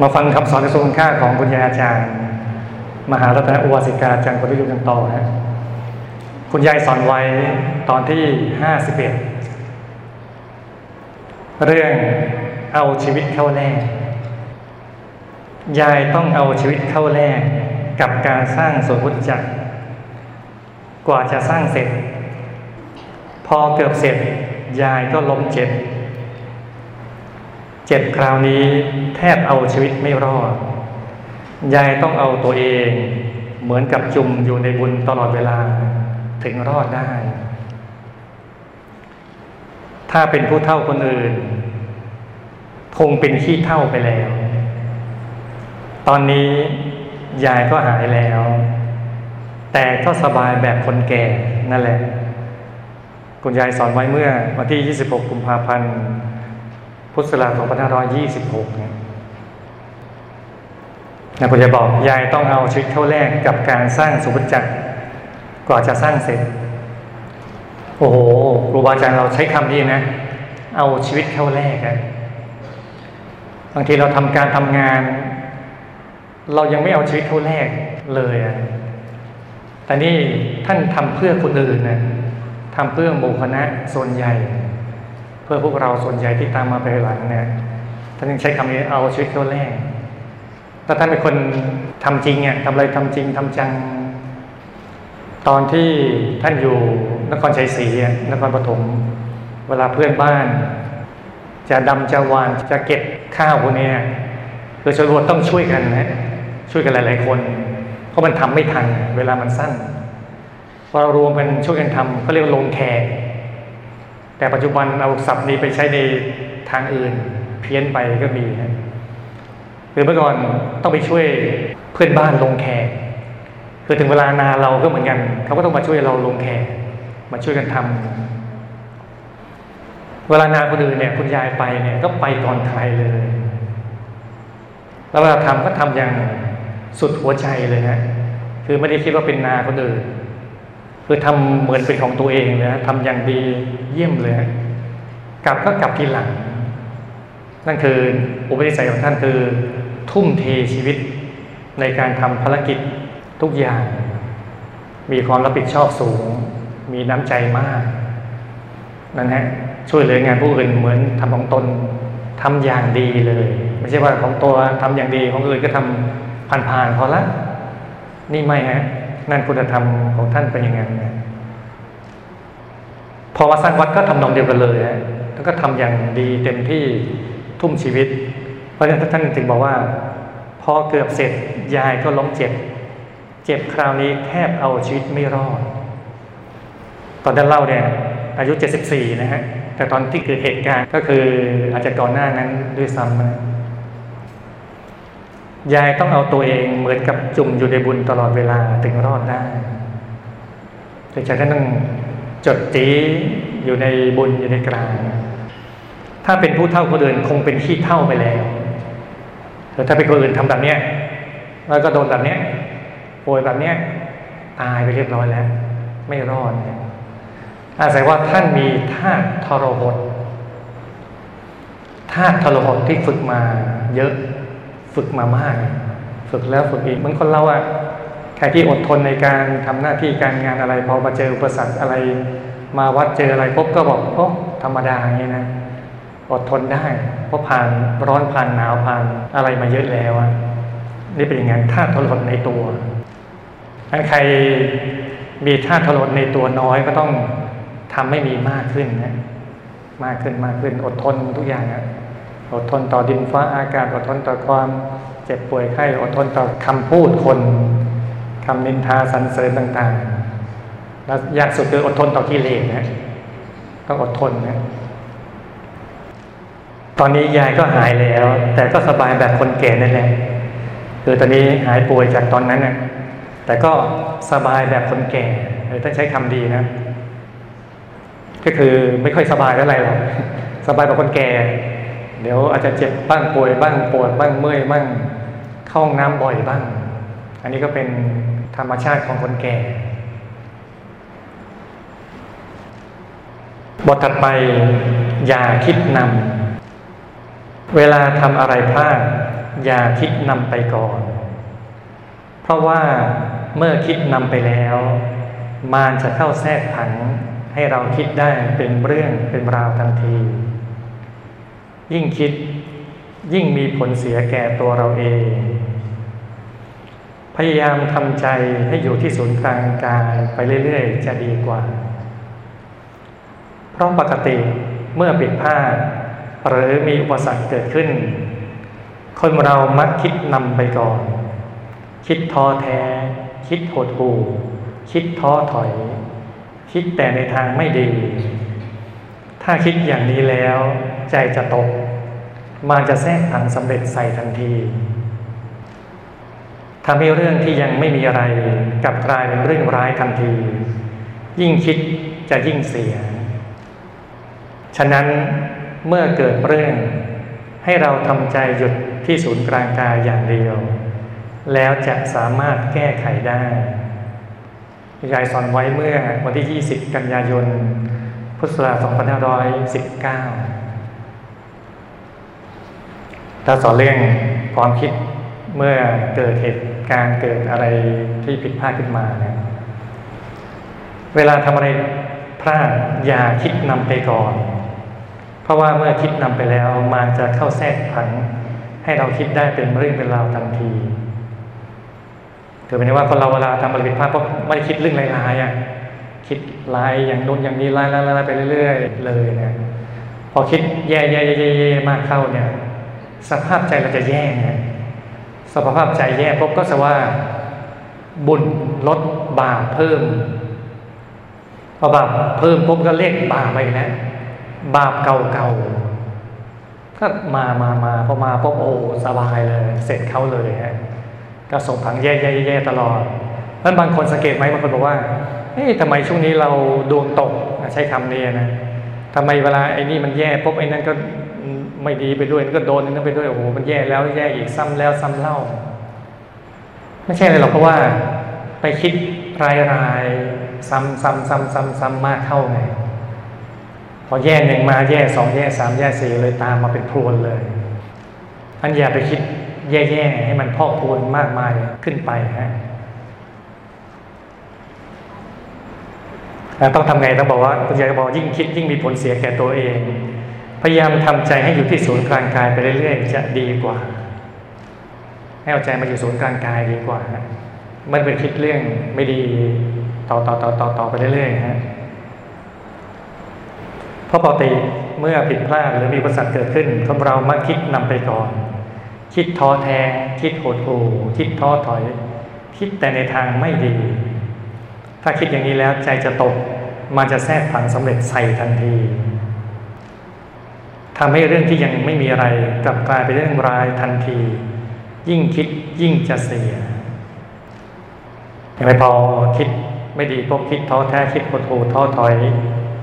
มาฟังคำสอนในทรงคุณค่าของคุณยายอาจารย์ มหารัตนอุวาสิกาจังปริยุกันต่อนะคุณยายสอนไว้ตอนที่ห้าสิบเอ็ดเรื่องเอาชีวิตเข้าแลกยายต้องเอาชีวิตเข้าแลกกับการสร้างสวนพุทธจักร กว่าจะสร้างเสร็จ พอเกือบเสร็จ ยายก็ล้มเจ็บ เจ็บคราวนี้แทบเอาชีวิตไม่รอด ยายต้องเอาตัวเอง เหมือนกับจุ่มอยู่ในบุญตลอดเวลาถึงรอดได้ ถ้าเป็นผู้เท่าคนอื่น คงเป็นขี้เท่าไปแล้ว ตอนนี้ยายก็หายแล้ว แต่ก็สบายแบบคนแก่นั่นแหละ คุณยายสอนไว้เมื่อวันที่ 26 กุมภาพันธ์ พุทธศักราช2526เนี่ยนะคุณยายบอกยายต้องเอาชีวิตเข้าแลกกับการสร้างสุภจักรกว่าจะสร้างเสร็จ โอ้โหครูบาอาจารย์เราใช้คำนี้นะ เอาชีวิตเข้าแลกอะบางทีเราทำการทำงาน เรายังไม่เอาชีวิตเข้าแลกเลยอะแต่นี่ท่านทำเพื่อคนอื่นนะทำเพื่อหมู่คณะส่วนใหญ่ พื่อพวกเราส่วนใหญ่ที่ตามมาภายหลังเนี่ยท่านยังใช้คำนี้เอาชีวิตเข้าแลกถ้าท่านเป็นคนทำจริงอะทำอะไรทำจริงทำจัง ตอนที่ท่านอยู่นครชัยศรีนครปฐมเวลาเพื่อนบ้าน จะดำจะวานจะเก็บข้าวพวกนี้คือชาวรวดต้องช่วยกันนะช่วยกันหลาย ๆ คน เพราะมันทำไม่ทัน เวลามันสั้นพอเรารวมกันช่วยกันทำเขาเรียกว่าลงแขก แต่ปัจจุบันเอาศัพท์นี้ไปใช้ในทางอื่น เพี้ยนไปก็มีนะหรือเมื่อก่อนต้องไปช่วยเพื่อนบ้านลงแขกคือถึงเวลานาเราก็เหมือนกัน เขาก็ต้องมาช่วยเราลงแขกมาช่วยกันทำเวลานาคนอื่นเนี่ย คุณยายไปเนี่ยก็ไปก่อนใครเลย แล้วเวลาทำก็ทำอย่างสุดหัวใจเลยฮะคือไม่ได้คิดว่าเป็นนาคนอื่น คือทำเหมือนเป็นของตัวเองเลยนะทำอย่างดีเยี่ยมเลย กลับก็กลับทีหลัง นั่นคืออุปนิสัยของท่านคือ ทุ่มเทชีวิตในการทำภารกิจทุกอย่าง มีความรับผิดชอบสูง มีน้ำใจมากนั่นฮะช่วยเหลืองานผู้อื่นเหมือนทำของตนทำอย่างดีเลย ไม่ใช่ว่าของตัวทำอย่างดีของอื่นก็ทำผ่านๆพอละนี่ไม่ฮะ นั่นคุณธรรมของท่านเป็นย่างนั้นะพอมาสร้างวัดก็ทำนองเดียวกันเลยฮะแล้วก็ทำอย่างดีเต็มที่ทุ่มชีวิต เพราะฉะนั้นท่านถึงบอกว่า พอเกือบเสร็จยายก็ล้มเจ็บ เจ็บคราวนี้แทบเอาชีวิตไม่รอด ตอนท่านเล่าเนี่ยอายุ 74 นะฮะแต่ตอนที่เกิดเหตุการณ์ก็คืออาจจะก่อนหน้านั้นด้วยซ้ำนะ ยายต้องเอาตัวเองเหมือนกับจุ่มอยู่ในบุญตลอดเวลาถึงรอดได้แต่ใจท่านต้องจดจีอยู่ในบุญอยู่ในกลาง ถ้าเป็นผู้เท่าคนอื่นคงเป็นขี้เท่าไปแล้วแต่ถ้าเป็นคนอื่นทำแบบเนี้ยแล้วก็โดนแบบเนี้ยป่วยแบบเนี้ยตายไปเรียบร้อยแล้ว ไม่รอดอาศัยว่าท่านมีธาตุทรหดธาตุทรหดที่ฝึกมาเยอะ ฝึกมามาก ฝึกแล้วฝึกอีกเหมือนคนเราอะใครที่อดทนในการทำหน้าที่การงานอะไร พอมาเจออุปสรรคอะไร มาวัดเจออะไรพบก็บอกโอ้ธรรมดาอย่างนี้นะอดทนได้เพราะผ่านร้อนผ่านหนาวผ่านอะไรมาเยอะแล้วอะนี่เป็นอย่างนั้นธาตุทรหดในตัวถ้าใครมีธาตุทรหดในตัวน้อยก็ต้องทำให้มีมากขึ้นนะมากขึ้นมากขึ้นอดทนทุกอย่างนะ อดทนต่อดินฟ้าอากาศอดทนต่อความเจ็บป่วยไข้อดทนต่อคำพูดคนคำนินทาสรรเสริญต่างๆ แล้วยากสุดคืออดทนต่อกิเลสนะต้องอดทนนะตอนนี้ยายก็หายแล้ว แต่ก็สบายแบบคนแก่นั่นแหละคือตอนนี้หายป่วยจากตอนนั้นนะแต่ก็สบายแบบคนแก่เออต้องใช้คำดีนะ ก็คือไม่ค่อยสบายอะไรหรอกสบายแบบคนแก่ เดี๋ยวอาจจะเจ็บบ้างป่วยบ้างปวดบ้างเมื่อยบ้างเข้าห้องน้ำบ่อยบ้าง อันนี้ก็เป็นธรรมชาติของคนแก่ บทถัดไป อย่าคิดนำเวลาทำอะไรพลาดอย่าคิดนำไปก่อน เพราะว่าเมื่อคิดนำไปแล้ว มารจะเข้าแทรกผังให้เราคิดได้เป็นเรื่องเป็นราวทันที ยิ่งคิดยิ่งมีผลเสียแก่ตัวเราเอง พยายามทำใจให้อยู่ที่ศูนย์กลางกายไปเรื่อยๆ จะดีกว่า เพราะปกติเมื่อผิดพลาดหรือมีอุปสรรคเกิดขึ้น คนเรามักคิดนำไปก่อน คิดท้อแท้ คิดหดหู่ คิดท้อถอย คิดแต่ในทางไม่ดี ถ้าคิดอย่างนี้แล้ว ใจจะตก มารจะแทรกผังสำเร็จใส่ทันทีทำให้เรื่องที่ยังไม่มีอะไรกลับกลายเป็นเรื่องร้ายทันที ยิ่งคิดจะยิ่งเสีย ฉะนั้นเมื่อเกิดเรื่อง ให้เราทำใจหยุดที่ศูนย์กลางกายอย่างเดียว แล้วจะสามารถแก้ไขได้ยายสอนไว้เมื่อวันที่ 20 กันยายน พุทธศักราช2519 ถ้าสอนเรื่องความคิดเมื่อเกิดเหตุการณ์เกิดอะไรที่ผิดพลาดขึ้นมาเนี่ยเวลาทำอะไรพลาดอย่าคิดนำไปก่อน เพราะว่าเมื่อคิดนำไปแล้วมันจะเข้าแทรกผันให้เราคิดได้เป็นเรื่องเป็นราวทันทีถือเป็นว่าคนเราเวลาทำอะไรผิดพลาดก็ไม่ได้คิดเรื่องร้ายๆอะคิดร้ายอย่างนู้นอย่างนี้ร้ายๆไปเรื่อย ๆ เลยเนี่ยพอคิดแย่ๆๆๆมากเข้าเนี่ย สภาพใจเราจะแย่ไงสภาพใจแย่ปุ๊บก็จะว่า บุญลดบาปเพิ่มพอบาปเพิ่มปุ๊บก็เลขบาปไปแล้วบาปเก่าๆก็มามามาพอมาปุ๊บโอ้สบายเลย เสร็จเข้าเลยฮะก็ส่งผังแย่แย่แย่ตลอดแล้วบางคนสังเกตไหมบางคนบอกว่าเฮ้ยทำไมช่วงนี้เราดวงตกใช้คำนี้นะทำไมเวลาไอ้นี่มันแย่ปุ๊บไอ้นั่นก็ ไม่ดีไปด้วยก็โดนนั่นไปด้วยโอ้โหมันแย่แล้วแย่อีกซ้ำแล้วซ้ำเล่า ไม่ใช่เลยหรอกเพราะว่าไปคิดรายรายซ้ำซ้ำซ้ำซ้ำซ้ำมากเข้าไงพอแย่หนึ่งมาแย่สองแย่สามแย่สี่เลยตามมาเป็นพรวนเลยอันอย่าไปคิดแย่ๆให้มันพอกพูนมากมายขึ้นไปฮะแต้องทำไงต้องบอกว่าคุณยายบอกยิ่งคิดยิ่งมีผลเสียแก่ตัวเอง พยายามทำใจให้อยู่ที่ศูนย์กลางกายไปเรื่อยๆ จะดีกว่า ให้เอาใจมาอยู่ศูนย์กลางกายดีกว่า มันเป็นคิดเรื่องไม่ดีต่อต่อต่อต่อต่อไปเรื่อยๆฮะเพราะปกติเมื่อผิดพลาดหรือมีประสัทเกิดขึ้นคนเรามักคิดนำไปก่อน คิดท้อแท้คิดโหดหู่คิดท้อถอย คิดแต่ในทางไม่ดี ถ้าคิดอย่างนี้แล้วใจจะตก มันจะแทรกผันสำเร็จใส่ทันที ทำให้เรื่องที่ยังไม่มีอะไรกลับกลายเป็นเรื่องร้ายทันที ยิ่งคิดยิ่งจะเสียอย่างไรพอคิดไม่ดีพบคิดท้อแท้คิดโหดท้อถอย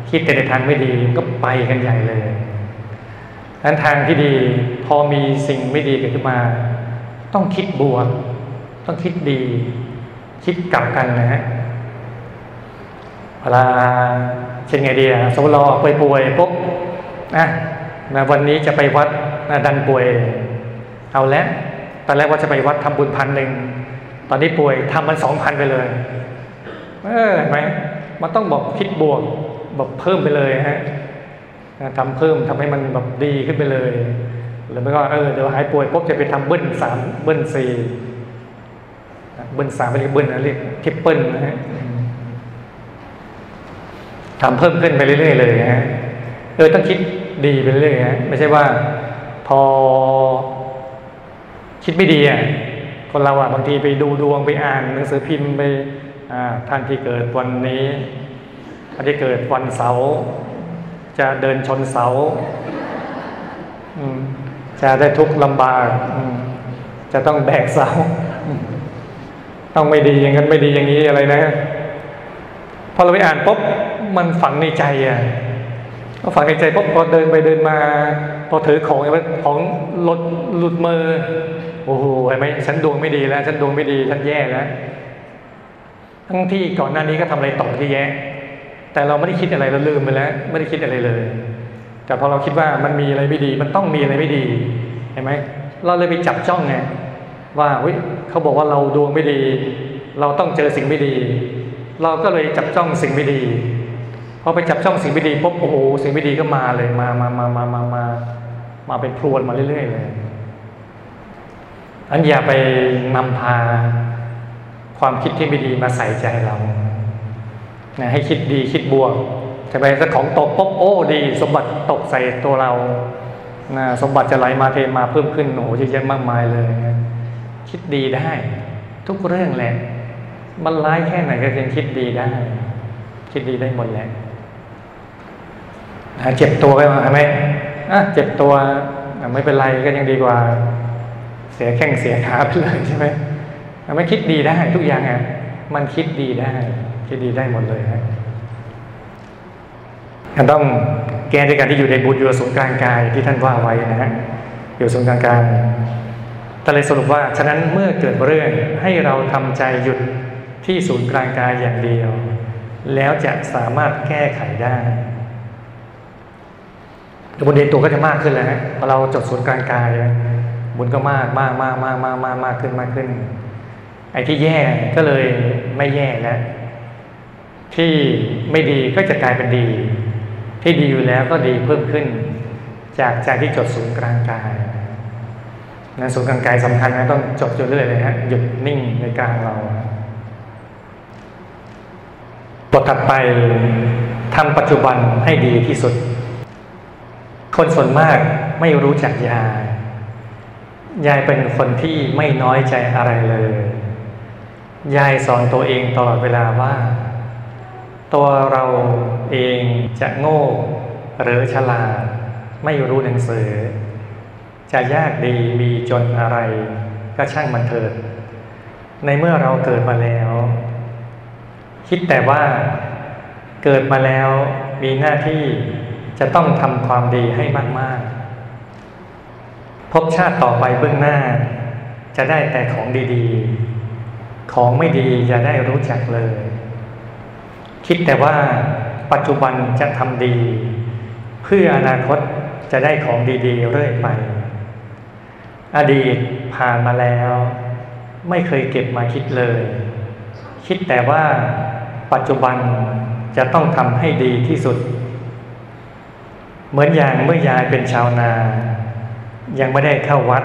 คิดแต่ในทางไม่ดีก็ไปกันใหญ่เลยนั้นทางที่ดีพอมีสิ่งไม่ดีเกิดขึ้นมา ต้องคิดบวก ต้องคิดดี คิดกลับกันนะฮะเวลาเช่นไงดีอะสมมติเราป่วยป่วยปุ๊บอะ นะวันนี้จะไปวัดนะดันป่วย เอาแล้วตอนแรกว่าจะไปวัดทำบุญพันหนึ่งตอนนี้ป่วยทำมันสองพันไปเลย เออเห็นไหมมันต้องบอกคิดบวกบอกเพิ่มไปเลยฮะทำเพิ่มทำให้มันแบบดีขึ้นไปเลย หรือไม่ก็เออเดี๋ยวหายป่วยปุ๊บจะไปทำเบิ้ลสามเบิ้ลสี่เบิ้ลสามไปเรียกเบิ้ลนะเรียกทิปเปิลนะฮะทำเพิ่มขึ้นไปเรื่อยๆเลยฮะเออต้องคิด ดีไปเรื่อยๆไม่ใช่ว่า พอ คิดไม่ดีอะคนเราอะบางทีไปดูดวงไปอ่านหนังสือพิมพ์ไปท่านที่เกิดวันนี้ท่านที่เกิดวันเสาร์จะเดินชนเสาจะได้ทุกข์ลำบากจะต้องแบกเสา ต้องไม่ดีอย่างนั้นไม่ดีอย่างนี้อะไรนะ พอเราไปอ่านปุ๊บมันฝังในใจอะ ก็ฝังในใจพอเดินไปเดินมา พอถือของของหลุดหลุดมือโอ้โหเห็นไหมฉันดวงไม่ดีแล้ว ฉันดวงไม่ดีฉันแย่แล้วทั้งที่ก่อนหน้านี้ก็ทำอะไรตกที่แย่แต่เราไม่ได้คิดอะไรเราลืมไปแล้ว ไม่ได้คิดอะไรเลย แต่พอเราคิดว่ามันมีอะไรไม่ดี มันต้องมีอะไรไม่ดีเห็นไหมเราเลยไปจับจ้องไงว่าเฮ้ยเขาบอกว่าเราดวงไม่ดี เราต้องเจอสิ่งไม่ดี เราก็เลยจับจ้องสิ่งไม่ดี พอไปจับจ้องสิ่งไม่ดีปุ๊บโอ้โหสิ่งไม่ดีก็มาเลยมามามามามามามาเป็นพรวนมาเรื่อย ๆ เลย อันอย่าไปนำพาความคิดที่ไม่ดีมาใส่ใจเรานะให้คิดดีคิดบวกจะไปสักของตกปุ๊บโอ้ดี สมบัติตกใส่ตัวเรานะสมบัติจะไหลมาเทมาเพิ่มขึ้นโอ้โหเยอะแยะมากมายเลยนะคิดดีได้ ทุกเรื่องแหละ มันร้ายแค่ไหนก็ยังคิดดีได้ คิดดีได้หมดแหละ เจ็บตัวก็มาไหมเจ็บตัวไม่เป็นไรก็ยังดีกว่า เสียแข้งเสียขาไปเลยใช่ไหมไมันคิดดีได้ทุกอย่างอะมันคิดดีได้ คิดดีได้หมดเลยฮะต้องแก้ด้วยการที่อยู่ในบุญอยู่ศูนย์กลางกายที่ท่านว่าไว้นะฮะอยู่ศูนย์กลางกายแต่เลยสรุปว่าฉะนั้นเมื่อเกิดเรื่องให้เราทำใจหยุดที่ศูนย์กลางกายอย่างเดียว แล้วจะสามารถแก้ไขได้ บุญเดตัวก็จะมากขึ้นแล้วฮะพอเราจดศูนย์กลางกายบุญก็มากมากมากมากมากมากมากขึ้นมากขึ้น ไอ้ที่แย่ก็เลยไม่แย่แล้ว ที่ไม่ดีก็จะกลายเป็นดี ที่ดีอยู่แล้วก็ดีเพิ่มขึ้น จากจากที่จดศูนย์กลางกายนะศูนย์กลางกายสำคัญนะต้องจดจนเรื่อยเลยฮะหยุดนิ่งในกลางเราบทถัดไปทำปัจจุบันให้ดีที่สุด คนส่วนมากไม่รู้จักยาย ยายเป็นคนที่ไม่น้อยใจอะไรเลย ยายสอนตัวเองตลอดเวลาว่า ตัวเราเองจะโง่ หรือฉลาด ไม่รู้หนังสือ จะยากดีมีจนอะไร ก็ช่างมันเถิด ในเมื่อเราเกิดมาแล้ว คิดแต่ว่าเกิดมาแล้วมีหน้าที่ จะต้องทำความดีให้มากๆ พบชาติต่อไปเบื้องหน้า จะได้แต่ของดีๆ ของไม่ดีจะได้รู้จักเลย คิดแต่ว่าปัจจุบันจะทำดี เพื่ออนาคตจะได้ของดีๆ เรื่อยไป อดีตผ่านมาแล้ว ไม่เคยเก็บมาคิดเลย คิดแต่ว่าปัจจุบันจะต้องทำให้ดีที่สุด เหมือนอย่างเมื่อยายเป็นชาวนา ยังไม่ได้เข้าวัด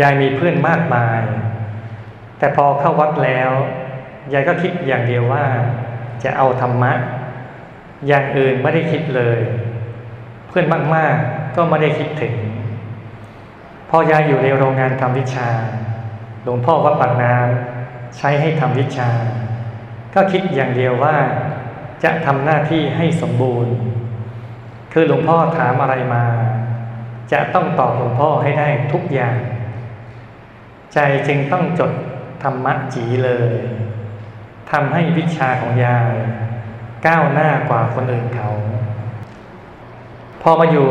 ยายมีเพื่อนมากมาย แต่พอเข้าวัดแล้ว ยายก็คิดอย่างเดียวว่าจะเอาธรรมะ อย่างอื่นไม่ได้คิดเลย เพื่อนมากๆก็ไม่ได้คิดถึง พอยายอยู่ในโรงงานทำวิชา หลวงพ่อวัดปากน้ำใช้ให้ทำวิชา ก็คิดอย่างเดียวว่าจะทำหน้าที่ให้สมบูรณ์ คือหลวงพ่อถามอะไรมา จะต้องตอบหลวงพ่อให้ได้ทุกอย่าง ใจจึงต้องจดธรรมะจีเลยทำให้วิชาของยายก้าวหน้ากว่าคนอื่นเขา พอมาอยู่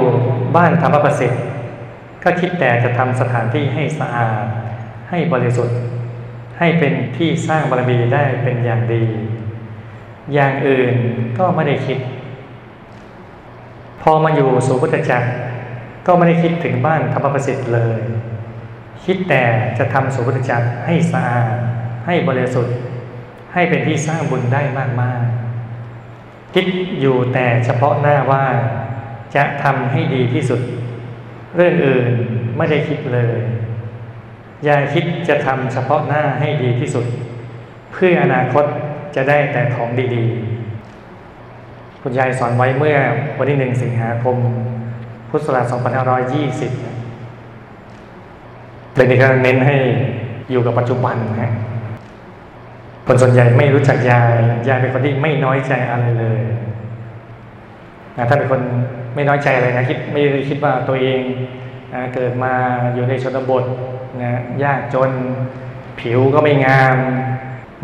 บ้านธรรมประสิทธิ์ก็คิดแต่จะทำสถานที่ให้สะอาด ให้บริสุทธิ์ ให้เป็นที่สร้างบารมีได้เป็นอย่างดี อย่างอื่นก็ไม่ได้คิด พอมาอยู่สุพุทธจักร ก็ไม่ได้คิดถึงบ้านธรรมประสิทธิ์เลย คิดแต่จะทำสุพุทธจักรให้สะอาดให้บริสุทธิ์ ให้เป็นที่สร้างบุญได้มากๆ คิดอยู่แต่เฉพาะหน้าว่าจะทำให้ดีที่สุด เรื่องอื่นไม่ได้คิดเลย อย่าคิดจะทำเฉพาะหน้าให้ดีที่สุด เพื่ออนาคตจะได้แต่ของดีๆ คุณยายสอนไว้เมื่อวันที่หนึ่งสิงหาคม พุทธศักราช2520เรื่องนี้ก็เน้นให้อยู่กับปัจจุบันนะคนส่วนใหญ่ไม่รู้จักยายยายเป็นคนที่ไม่น้อยใจอะไรเลยนะถ้าเป็นคนไม่น้อยใจอะไรนะคิดไม่ได้คิดว่าตัวเองนะเกิดมาอยู่ในชนบทนะยากจนผิวก็ไม่งาม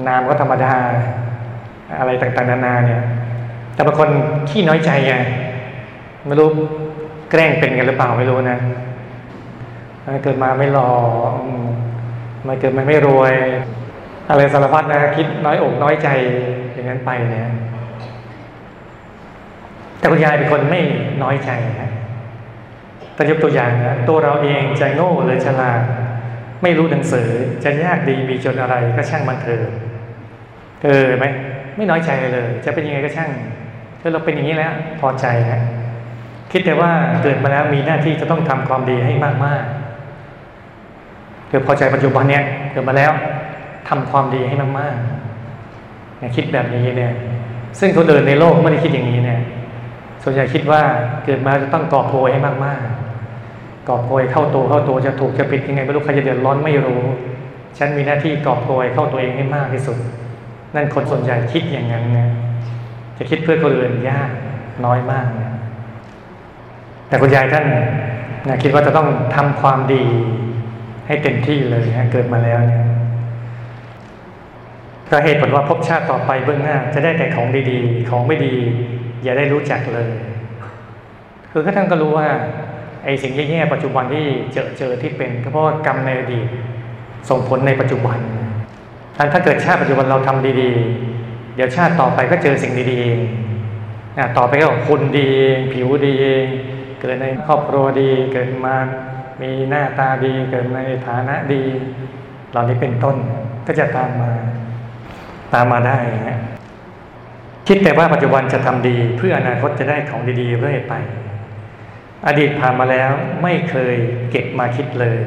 นามก็ธรรมดา อะไรต่างๆนานาเนี่ย แต่บางคนขี้น้อยใจไงไม่รู้แกล้งเป็นกันหรือเปล่าไม่รู้นะเกิดมาไม่หล่อมาเกิดมาไม่รวย อะไรสารพัดนะคิดน้อยอกน้อยใจอย่างนั้นไปเนี่ยแต่คุณยายเป็นคนไม่น้อยใจนะตถ้ายกตัวอย่างนะตัวเราเองจะโง่หรือฉลาดไม่รู้หนังสือจะยากดีมีจนอะไรก็ช่างมันเถอะเออไหมไม่น้อยใจเลย จะเป็นยังไงก็ช่าง ถ้าเราเป็นอย่างนี้แล้วพอใจนะคิดแต่ว่าเกิดมาแล้วมีหน้าที่จะต้องทำความดีให้มากๆคือพอใจปัจจุบันเนี่ยเกิดมาแล้วทำความดีให้มากๆเนี่ยคิดแบบนี้เนี่ย ซึ่งคนเดินในโลกไม่ได้คิดอย่างนี้เนี่ย ส่วนใหญ่คิดว่าเกิดมาจะต้องกอบโพยให้มากๆ กอบโพยเข้าตัวเข้าตัวจะถูกจะผิดยังไงไม่รู้ใครจะเดือดร้อนไม่รู้ ฉันมีหน้าที่กอบโพยเข้าตัวเองให้มากที่สุด นั่นคนส่วนใหญ่คิดอย่างนั้นนะ จะคิดเพื่อคนอื่นยากน้อยมากนะแต่คุณยายท่านนะคิดว่าจะต้องทำความดี ให้เต็มที่เลยนะเกิดมาแล้วเนี่ยก็เหตุผลว่าพบชาติต่อไปเบื้องหน้า จะได้แต่ของดีๆ ของไม่ดี อย่าได้รู้จักเลย คือก็ท่านก็รู้ว่าไอ้สิ่งแย่ๆปัจจุบันที่เจอเจอที่เป็นก็เพราะกรรมในอดีตส่งผลในปัจจุบันถ้าเกิดชาติปัจจุบันเราทำดีๆ ดี๋ยวชาติต่อไปก็เจอสิ่งดีๆต่อไปก็คุณดีผิวดีเกิดในครอบครัวดีเกิดมา มีหน้าตาดีเกิดในฐานะดี เหล่านี้เป็นต้นก็จะตามมาตามมาได้นะคิดแต่ว่าปัจจุบันจะทำดีเพื่ออนาคตจะได้ของดีๆเรื่อยไป อดีตผ่านมาแล้วไม่เคยเก็บมาคิดเลย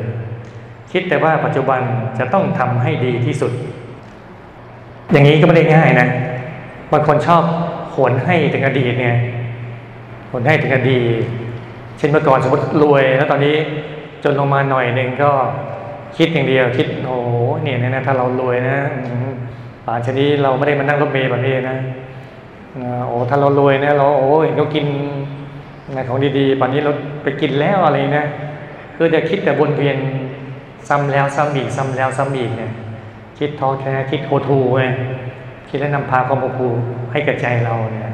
คิดแต่ว่าปัจจุบันจะต้องทำให้ดีที่สุด อย่างนี้ก็ไม่ได้ง่ายนะ บางคนชอบขวนให้ถึงอดีตเนี่ยขวนให้ถึงอดีตเช่นเมื่อก่อนสมมติรวย แล้วตอนนี้จนลงมาหน่อยหนึ่งก็คิดอย่างเดียว คิดโอ้เนี่ยนะถ้าเรารวยนะป่านชนี้เราไม่ได้มานั่งรถเมล์แบบนี้นะโอ้ถ้าเรารวยนะเราโอ้ยเรากินของดีๆป่านนี้เราไปกินแล้วอะไรนะคือจะคิดแต่บนเวียนซ้ำแล้วซ้ำอีกซ้ำแล้วซ้ำอีกเนี่ยคิดท้อแท้คิดโหทูไง คิดแล้วนำพาความโหให้กับใจเราเนี่ย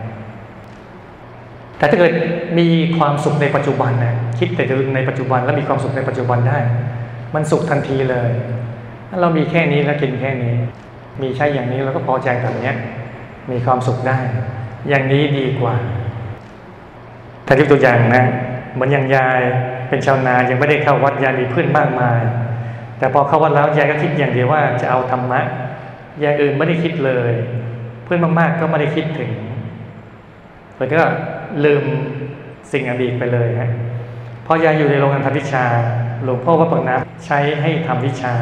แต่ถ้าเกิดมีความสุขในปัจจุบันนะคิดแต่ในปัจจุบันแล้วมีความสุขในปัจจุบันได้ มันสุขทันทีเลยถ้าเรามีแค่นี้แล้วกินแค่นี้ มีใช้อย่างนี้เราก็พอใจแบบนี้มีความสุขได้ อย่างนี้ดีกว่าถ้าที่ตัวอย่างนะเหมือนอย่างยายเป็นชาวนายังไม่ได้เข้าวัดยายมีเพื่อนมากมาย แต่พอเข้าวัดแล้วยายก็คิดอย่างเดียวว่าจะเอาธรรมะ อย่างอื่นไม่ได้คิดเลย เพื่อนมากๆก็ไม่ได้คิดถึงเพื่อนก็ลืมสิ่งอดีตไปเลยฮะพอยายอยู่ในโรงงานทำวิชา หลวงพ่อวัดปากน้ำใช้ให้ทำวิชา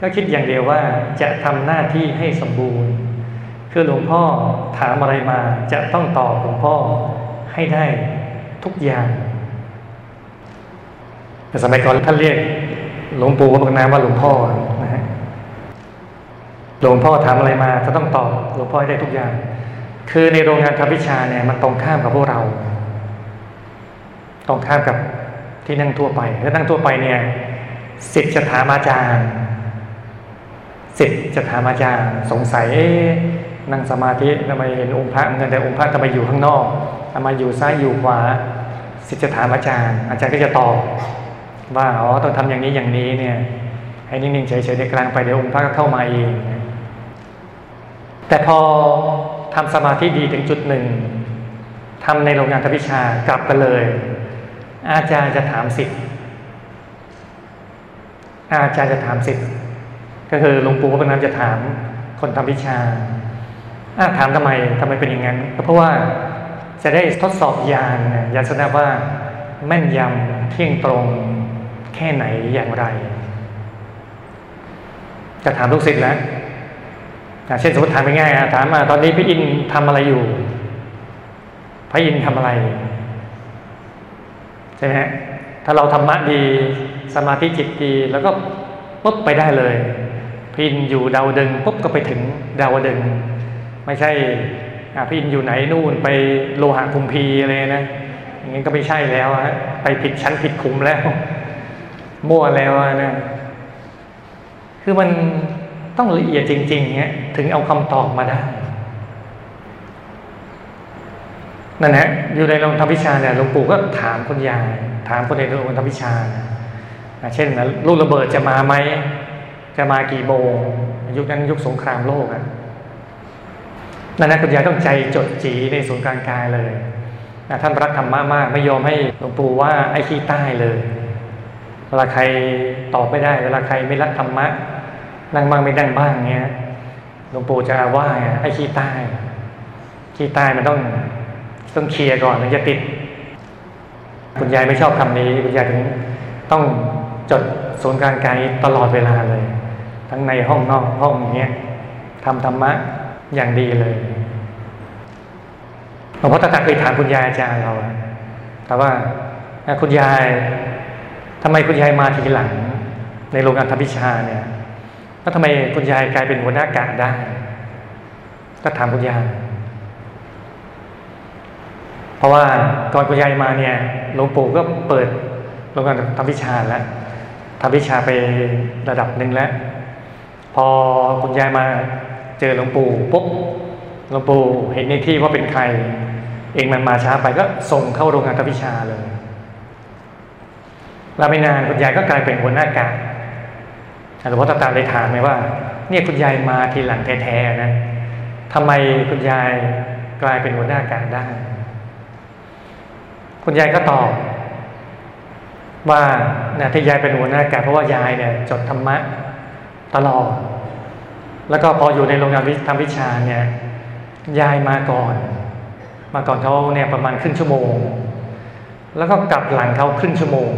ก็คิดอย่างเดียวว่าจะทำหน้าที่ให้สมบูรณ์ คือหลวงพ่อถามอะไรมาจะต้องตอบหลวงพ่อให้ได้ทุกอย่างแต่สมัยก่อนท่านเรียกหลวงปู่วัดปากน้ำว่าหลวงพ่อ หลวงพ่อถามอะไรมาจะต้องตอบหลวงพ่อให้ได้ทุกอย่าง คือในโรงงานทำวิชาเนี่ยมันตรงข้ามกับพวกเรา ตรงข้ามกับที่นั่งทั่วไปถ้านั่งทั่วไปเนี่ยสิทธิ์จะถามอาจารย์สิทธิ์จะถามอาจารย์ สงสัยนั่งสมาธิทำไมเห็นองค์พระเหมือนกันแต่องค์พระทำไมอยู่ข้างนอกทำไมอยู่ซ้ายอยู่ขวาสิทธิ์จะถามอาจารย์ อาจารย์ก็จะตอบว่าอ๋อต้องทำอย่างนี้อย่างนี้เนี่ยให้นิ่งๆเฉยๆในกลางไปเดี๋ยวองค์พระก็เข้ามาเอง แต่พอทำสมาธิดีถึงจุดหนึ่งทำในโรงงานทวิชากลับกันเลย อาจารย์จะถามสิทธิ์อาจารย์จะถามสิทธิ์ก็คือหลวงปู่พระน้ำจะถามคนทำวิชาอาถามทำไมทำไมเป็นอย่างนั้นเพราะว่าจะได้ทดสอบยานยานแสดงว่า แม่นยำเที่ยงตรง แค่ไหนอย่างไร จะถามลูกศิษย์แล้ว เช่นสมมติถามง่ายๆถามมาตอนนี้พี่อินทำอะไรอยู่ พระอินทำอะไร ใช่ไหมถ้าเราธรรมะดีสมาธิจิตดี แล้วก็ปุ๊บไปได้เลย พี่อินอยู่ดาวดึงปุ๊บก็ไปถึงดาวดึง ไม่ใช่พี่อินอยู่ไหนนู่นไปโลหะคุมพีอะไรนะอย่างนี้ก็ไม่ใช่แล้วฮะไปผิดชั้นผิดคุมแล้ว มั่วแล้วนะคือมัน ต้องละเอียดจริง ๆเงี้ยถึงเอาคำตอบมาได้นั่นแหละอยู่ในโรงทำวิชาเนี่ยหลวงปู่ก็ถามคุณยายถามคนในโรงทำวิชาเช่นนะลูกระเบิดจะมาไหมจะมากี่โมงยุคนั้นยุคสงครามโลกอะนั่นนะคุณยายต้องใจจดจีในศูนย์กลางกายเลยท่านรักธรรมะมากไม่ยอมให้หลวงปู่ว่าไอ้ขี้ใต้เลย เวลาใครตอบไม่ได้ เวลาใครไม่รักธรรมะ นั่งบ้างไม่นั่งบ้างเงี้ยหลวงปู่จะว่าไอ้ขี้ใต้ขี้ใต้มันต้องต้องเคลียร์ก่อนถึงจะติด คุณยายไม่ชอบคำนี้ คุณยายถึงต้องจดศูนย์กลางกายตลอดเวลาเลย ทั้งในห้องนอกห้องเนี้ยทำธรรมะอย่างดีเลยหลวงพ่อตาตาเคยถามคุณยายอาจารย์เราแต่ว่าคุณยายทำไมคุณยายมาทีหลัง ในโรงงานทำวิชาเนี่ย แล้วทำไมคุณยายกลายเป็นหัวหน้ากะได้ ก็ถามคุณยายเพราะว่าก่อนคุณยายมาเนี่ยหลวงปู่ก็เปิดโรงงานทำวิชาแล้วทำวิชาไประดับหนึ่งแล้ว พอคุณยายมาเจอหลวงปู่ปุ๊บหลวงปู่เห็นในที่ว่าเป็นใคร เองมันมาช้าไปก็ส่งเข้าโรงงานทำวิชาเลยแล้วไม่นานคุณยายก็กลายเป็นหัวหน้ากะ หลวงพ่อตาตาเลยถามไหมว่า เนี่ยคุณยายมาทีหลังแท้ๆนะทำไมคุณยายกลายเป็นหัวหน้ากะได้ คุณยายก็ตอบว่านะที่ยายเป็นหัวหน้ากะเพราะว่ายายเนี่ย จดธรรมะตลอด แล้วก็พออยู่ในโรงงานทำวิชาเนี่ย ยายมาก่อน มาก่อนเขาเนี่ยประมาณครึ่งชั่วโมง แล้วก็กลับหลังเขาครึ่งชั่วโมง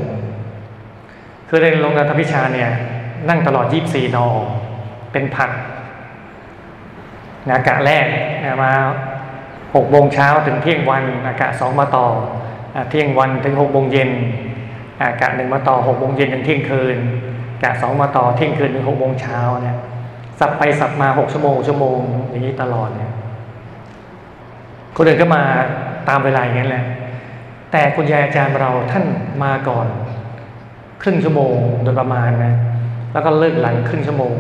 คือในโรงงานทำวิชาเนี่ย นั่งตลอดยี่สี่นอ เป็นผัดอากาศแรกมาหกโมงเช้าถึงเที่ยงวัน อากาศสองมาต่อเที่ยงวันถึงหกโมงเย็น อากาศหนึ่งมาต่อหกโมงเย็นถึงเที่ยงคืน อากาศสองมาต่อเที่ยงคืนถึงหกโมงเช้าเนี่ยสับไปสับมาหกชั่วโมงชั่วโมงอย่างนี้ตลอดเนี่ยคนอื่นก็มาตามเวลาอย่างนั้นแหละแต่คุณยายอาจารย์เราท่านมาก่อน ครึ่งชั่วโมงโดยประมาณนะ แล้วก็เลิกหลังครึ่งชั่วโมง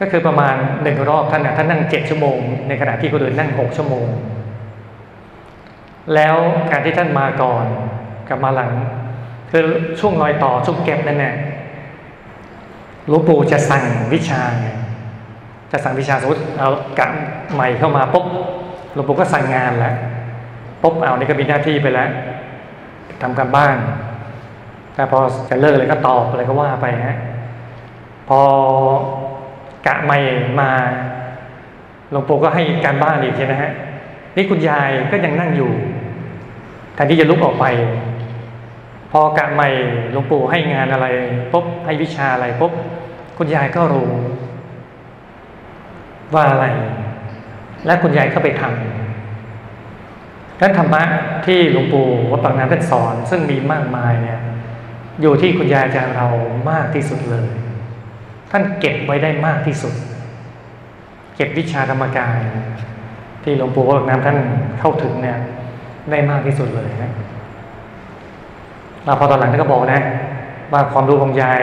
ก็คือประมาณหนึ่งรอบท่านนะท่านนั่งเจ็ดชั่วโมง ในขณะที่คนอื่นนั่งหกชั่วโมง แล้วการที่ท่านมาก่อนกับมาหลัง คือช่วงรอยต่อช่วงเก็บนั่นแหละหลวงปู่จะสั่งวิชาไงจะสั่งวิชาสมมติเอากะใหม่เข้ามาปุ๊บหลวงปู่ก็สั่งงานแล้วปุ๊บเอานี่ก็มีหน้าที่ไปแล้วทำการบ้าน แต่พอจะเลิกอะไรก็ตอบอะไรก็ว่าไปฮะ พอกะไม่มาหลวงปู่ก็ให้การบ้านอีกใช่ไหมฮะนี่คุณยายก็ยังนั่งอยู่แทนที่จะลุกออกไป พอกะไม่หลวงปู่ให้งานอะไรปุ๊บให้วิชาอะไรปุ๊บคุณยายก็รู้ ว่าอะไร และคุณยายก็ไปทำนั้นธรรมะที่หลวงปู่วัดปากน้ำท่านสอน ซึ่งมีมากมายเนี่ย อยู่ที่คุณยายอาจารย์เรามากที่สุดเลย ท่านเก็บไว้ได้มากที่สุด เก็บวิชาธรรมกาย ที่หลวงปู่วัดน้ำท่านเข้าถึงเนี่ย ได้มากที่สุดเลยนะเราพอตอนหลังท่านก็บอกนะ ว่าความรู้ของยาย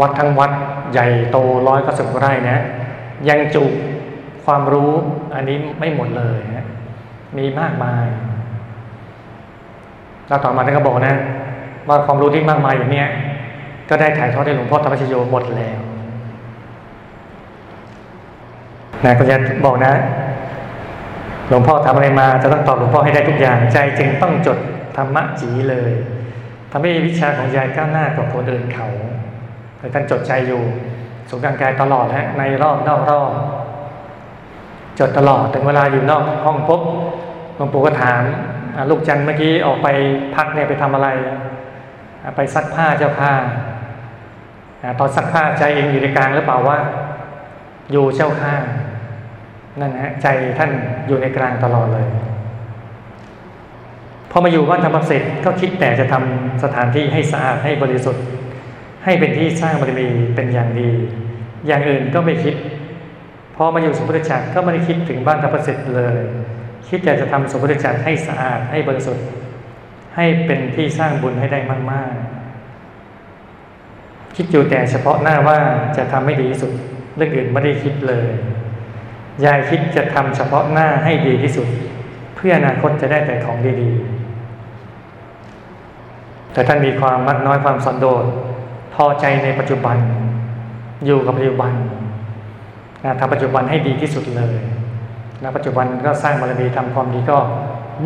วัดทั้งวัดใหญ่โตร้อยก็สิบไร่นะ ยังจุความรู้อันนี้ไม่หมดเลยนะมีมากมายเราต่อมาท่านก็บอกนะ ว่าความรู้ที่มากมายอย่างนี้ ก็ได้ถ่ายทอดให้หลวงพ่อธรรมชโยหมดแล้วนะก็จะบอกนะ หลวงพ่อทำอะไรมาจะต้องตอบหลวงพ่อให้ได้ทุกอย่างใจจึงต้องจดธรรมะจีเลยทำให้วิชาของยายก้าวหน้ากว่าคนอื่นเขาแต่ท่านจดใจอยู่สงกางกายตลอดฮะในรอบนอกรอบจดตลอดถึงเวลาอยู่นอกห้องปุ๊บหลวงปู่ก็ถามลูกจันเมื่อกี้ออกไปพักเนี่ยไปทำอะไร ไปซักผ้าเจ้าผ้า ตอนซักผ้าใจเองอยู่ในกลางหรือเปล่าว่า อยู่เจ้าข้างนั่นฮะใจท่านอยู่ในกลางตลอดเลยพอมาอยู่วัดธรรมเสร็จก็คิดแต่จะทำสถานที่ให้สะอาดให้บริสุทธิ์ ให้เป็นที่สร้างบารมีเป็นอย่างดี อย่างอื่นก็ไม่คิดพอมาอยู่สมบูรณ์จักรก็ไม่ได้คิดถึงบ้านธรรมเสร็จเลย คิดแต่จะทำสมบูรณ์จักรให้สะอาดให้บริสุทธิ์ ให้เป็นที่สร้างบุญให้ได้มากๆ คิดอยู่แต่เฉพาะหน้าว่าจะทำให้ดีที่สุด เรื่องอื่นไม่ได้คิดเลย ยายคิดจะทำเฉพาะหน้าให้ดีที่สุด เพื่ออนาคตจะได้แต่ของดีๆ แต่ท่านมีความมักน้อยความสันโดษพอใจในปัจจุบัน อยู่กับปัจจุบันทำปัจจุบันให้ดีที่สุดเลยณปัจจุบันก็สร้างบารมีทำความดีก็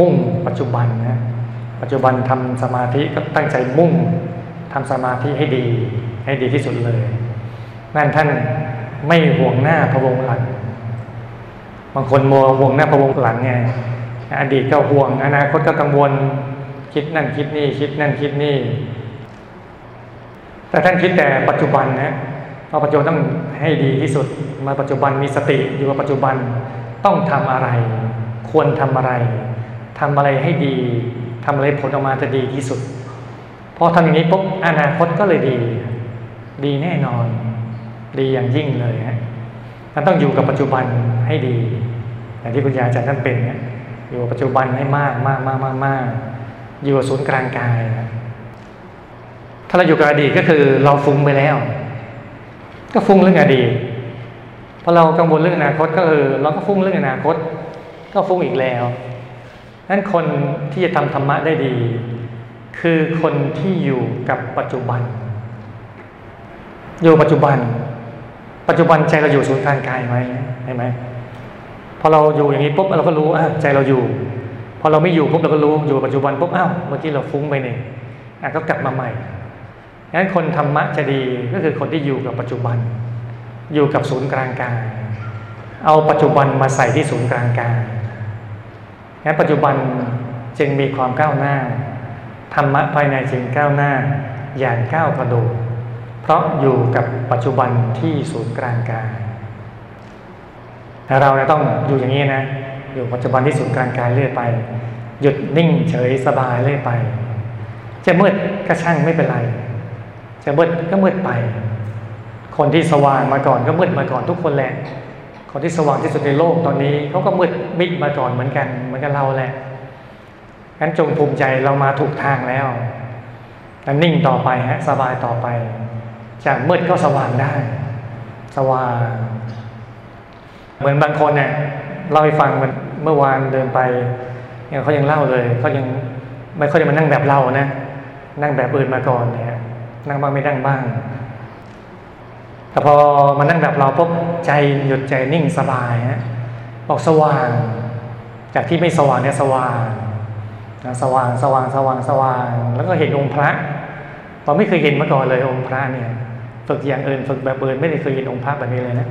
มุ่งปัจจุบันนะปัจจุบันทำสมาธิก็ตั้งใจมุ่งทำสมาธิให้ดี ให้ดีที่สุดเลย นั่นท่านไม่ห่วงหน้าพระวงหลัง บางคนมัวห่วงหน้าพระวงหลังไงอดีตก็ห่วง อนาคตก็กังวล คิดนั่นคิดนี่ คิดนั่นคิดนี่ แต่ท่านคิดแต่ปัจจุบันนะเพราะปัจจุบันต้องให้ดีที่สุด มาปัจจุบันมีสติอยู่กับปัจจุบันต้องทำอะไร ควรทำอะไรทำอะไรให้ดีทำอะไรผลออกมาจะดีที่สุดพอทำอย่างนี้ปุ๊บอนาคตก็เลยดี ดีแน่นอน ดีอย่างยิ่งเลยฮะมันต้องอยู่กับปัจจุบันให้ดีอย่างที่คุณยายอาจารย์ท่านเป็นเนี่ยอยู่ปัจจุบันให้มากมากมากมากมากอยู่กับศูนย์กลางกายนะถ้าเราอยู่กับอดีตก็คือเราฟุ้งไปแล้ว ก็ฟุ้งเรื่องอดีตพอเรากังวลเรื่องอนาคตก็คือเราก็ฟุ้งเรื่องอนาคต ก็ฟุ้งอีกแล้วนั้นคนที่จะทำธรรมะได้ดี คือคนที่อยู่กับปัจจุบัน อยู่ปัจจุบัน ปัจจุบันใจเราอยู่ศูนย์กลางกายไหมเห็นไหมพอเราอยู่อย่างนี้ปุ๊บเราก็รู้อะใจเราอยู่ พอเราไม่อยู่ปุ๊บเราก็รู้อยู่ปัจจุบันปุ๊บอ้าวเมื่อกี้เราฟุ้งไปเนี่ยอะก็กลับมาใหม่งั้นคนธรรมะจะดีก็คือคนที่อยู่กับปัจจุบัน อยู่กับศูนย์กลางกายเอาปัจจุบันมาใส่ที่ศูนย์กลางกายงั้นปัจจุบันจึงมีความก้าวหน้า ธรรมะภายในจึงก้าวหน้าอย่างก้าวกระโดด เพราะอยู่กับปัจจุบันที่ศูนย์กลางกายเราต้องอยู่อย่างนี้นะ อยู่ปัจจุบันที่ศูนย์กลางกายเรื่อยไป หยุดนิ่งเฉยสบายเรื่อยไป จะมืดก็ช่างไม่เป็นไร จะมืดก็มืดไป คนที่สว่างมาก่อนก็มืดมาก่อนทุกคนแหละ คนที่สว่างที่สุดในโลกตอนนี้เขาก็มืดมิดมาก่อนเหมือนกันเหมือนกันเราแหละงั้นจงภูมิใจเรามาถูกทางแล้วนิ่งต่อไปฮะสบายต่อไป จากมืดก็สว่างได้ สว่าง เหมือนบางคนเนี่ยเล่าให้ฟังมันเมื่อวานเดินไปเนี่ยเขายังเล่าเลยเขายังไม่ค่อยจะมานั่งแบบเรานะ นั่งแบบอื่นมาก่อนเนี่ยนั่งบ้างไม่นั่งบ้างแต่พอมานั่งแบบเราปุ๊บใจหยุดใจนิ่งสบายฮะบอกสว่าง จากที่ไม่สว่างเนี่ยสว่างนะสว่างสว่างสว่างสว่าง แล้วก็เห็นองค์พระเราไม่เคยเห็นมาก่อนเลยองค์พระเนี่ย ฝึกอย่างอื่นฝึกแบบอื่นไม่ได้เคยเห็นองค์พระแบบนี้เลยนะ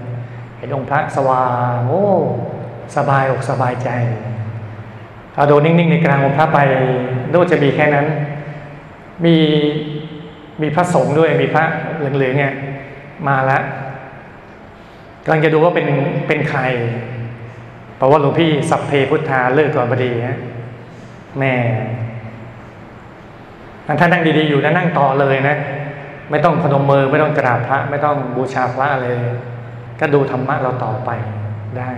เห็นองค์พระสว่างโอ้สบายอกสบายใจเอาโดนิ่งๆในกลางองค์พระไปนึกว่าจะมีแค่นั้น มีมีพระสงฆ์ด้วยมีพระเหลืองๆเนี่ยมาแล้วกำลังจะดูว่าเป็นเป็นใครเพราะว่าหลวงพี่สัพเพพุทธาเลิกก่อนพอดีฮะแม่ท่านนั่งดีๆอยู่นะนั่งต่อเลยนะ ไม่ต้องพนมมือไม่ต้องกราบพระ ไม่ต้องบูชาพระเลย ก็ดูธรรมะเราต่อไปได้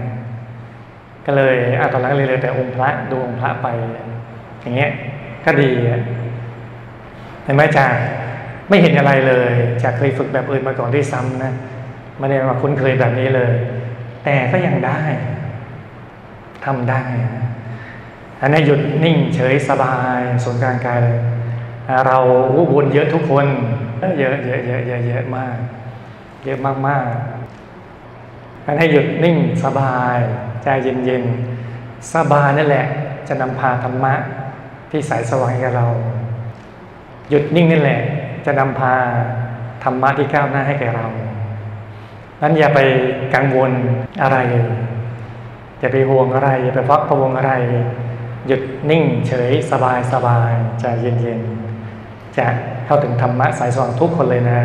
ก็เลยอาตอนหลังเลยเลยแต่องค์พระดูองค์พระไป อย่างเงี้ยก็ดีเห็นไหมจากไม่เห็นอะไรเลยจากเคยฝึกแบบอื่นมาก่อนที่ซ้ำนะไม่ได้มาคุ้นเคยแบบนี้เลย แต่ก็ยังได้ทำได้อันนี้หยุดนิ่งเฉยสบายส่วนกลางกายเลยเราวุบุญเยอะทุกคน เยอะเยอะเยอะเยอะเยอะมาก เยอะมากมากการให้หยุดนิ่งสบาย ใจเย็นๆสบายนั่นแหละ จะนำพาธรรมะที่สายสว่างให้กับเรา หยุดนิ่งนั่นแหละ จะนำพาธรรมะที่ก้าวหน้าให้แก่เรานั้นอย่าไปกังวลอะไรเลยอย่าไปห่วงอะไรอย่าไปฟักพวงอะไร หยุดนิ่งเฉยสบายสบายใจเย็นๆ จะเข้าถึงธรรมะสายสว่างทุกคนเลยนะ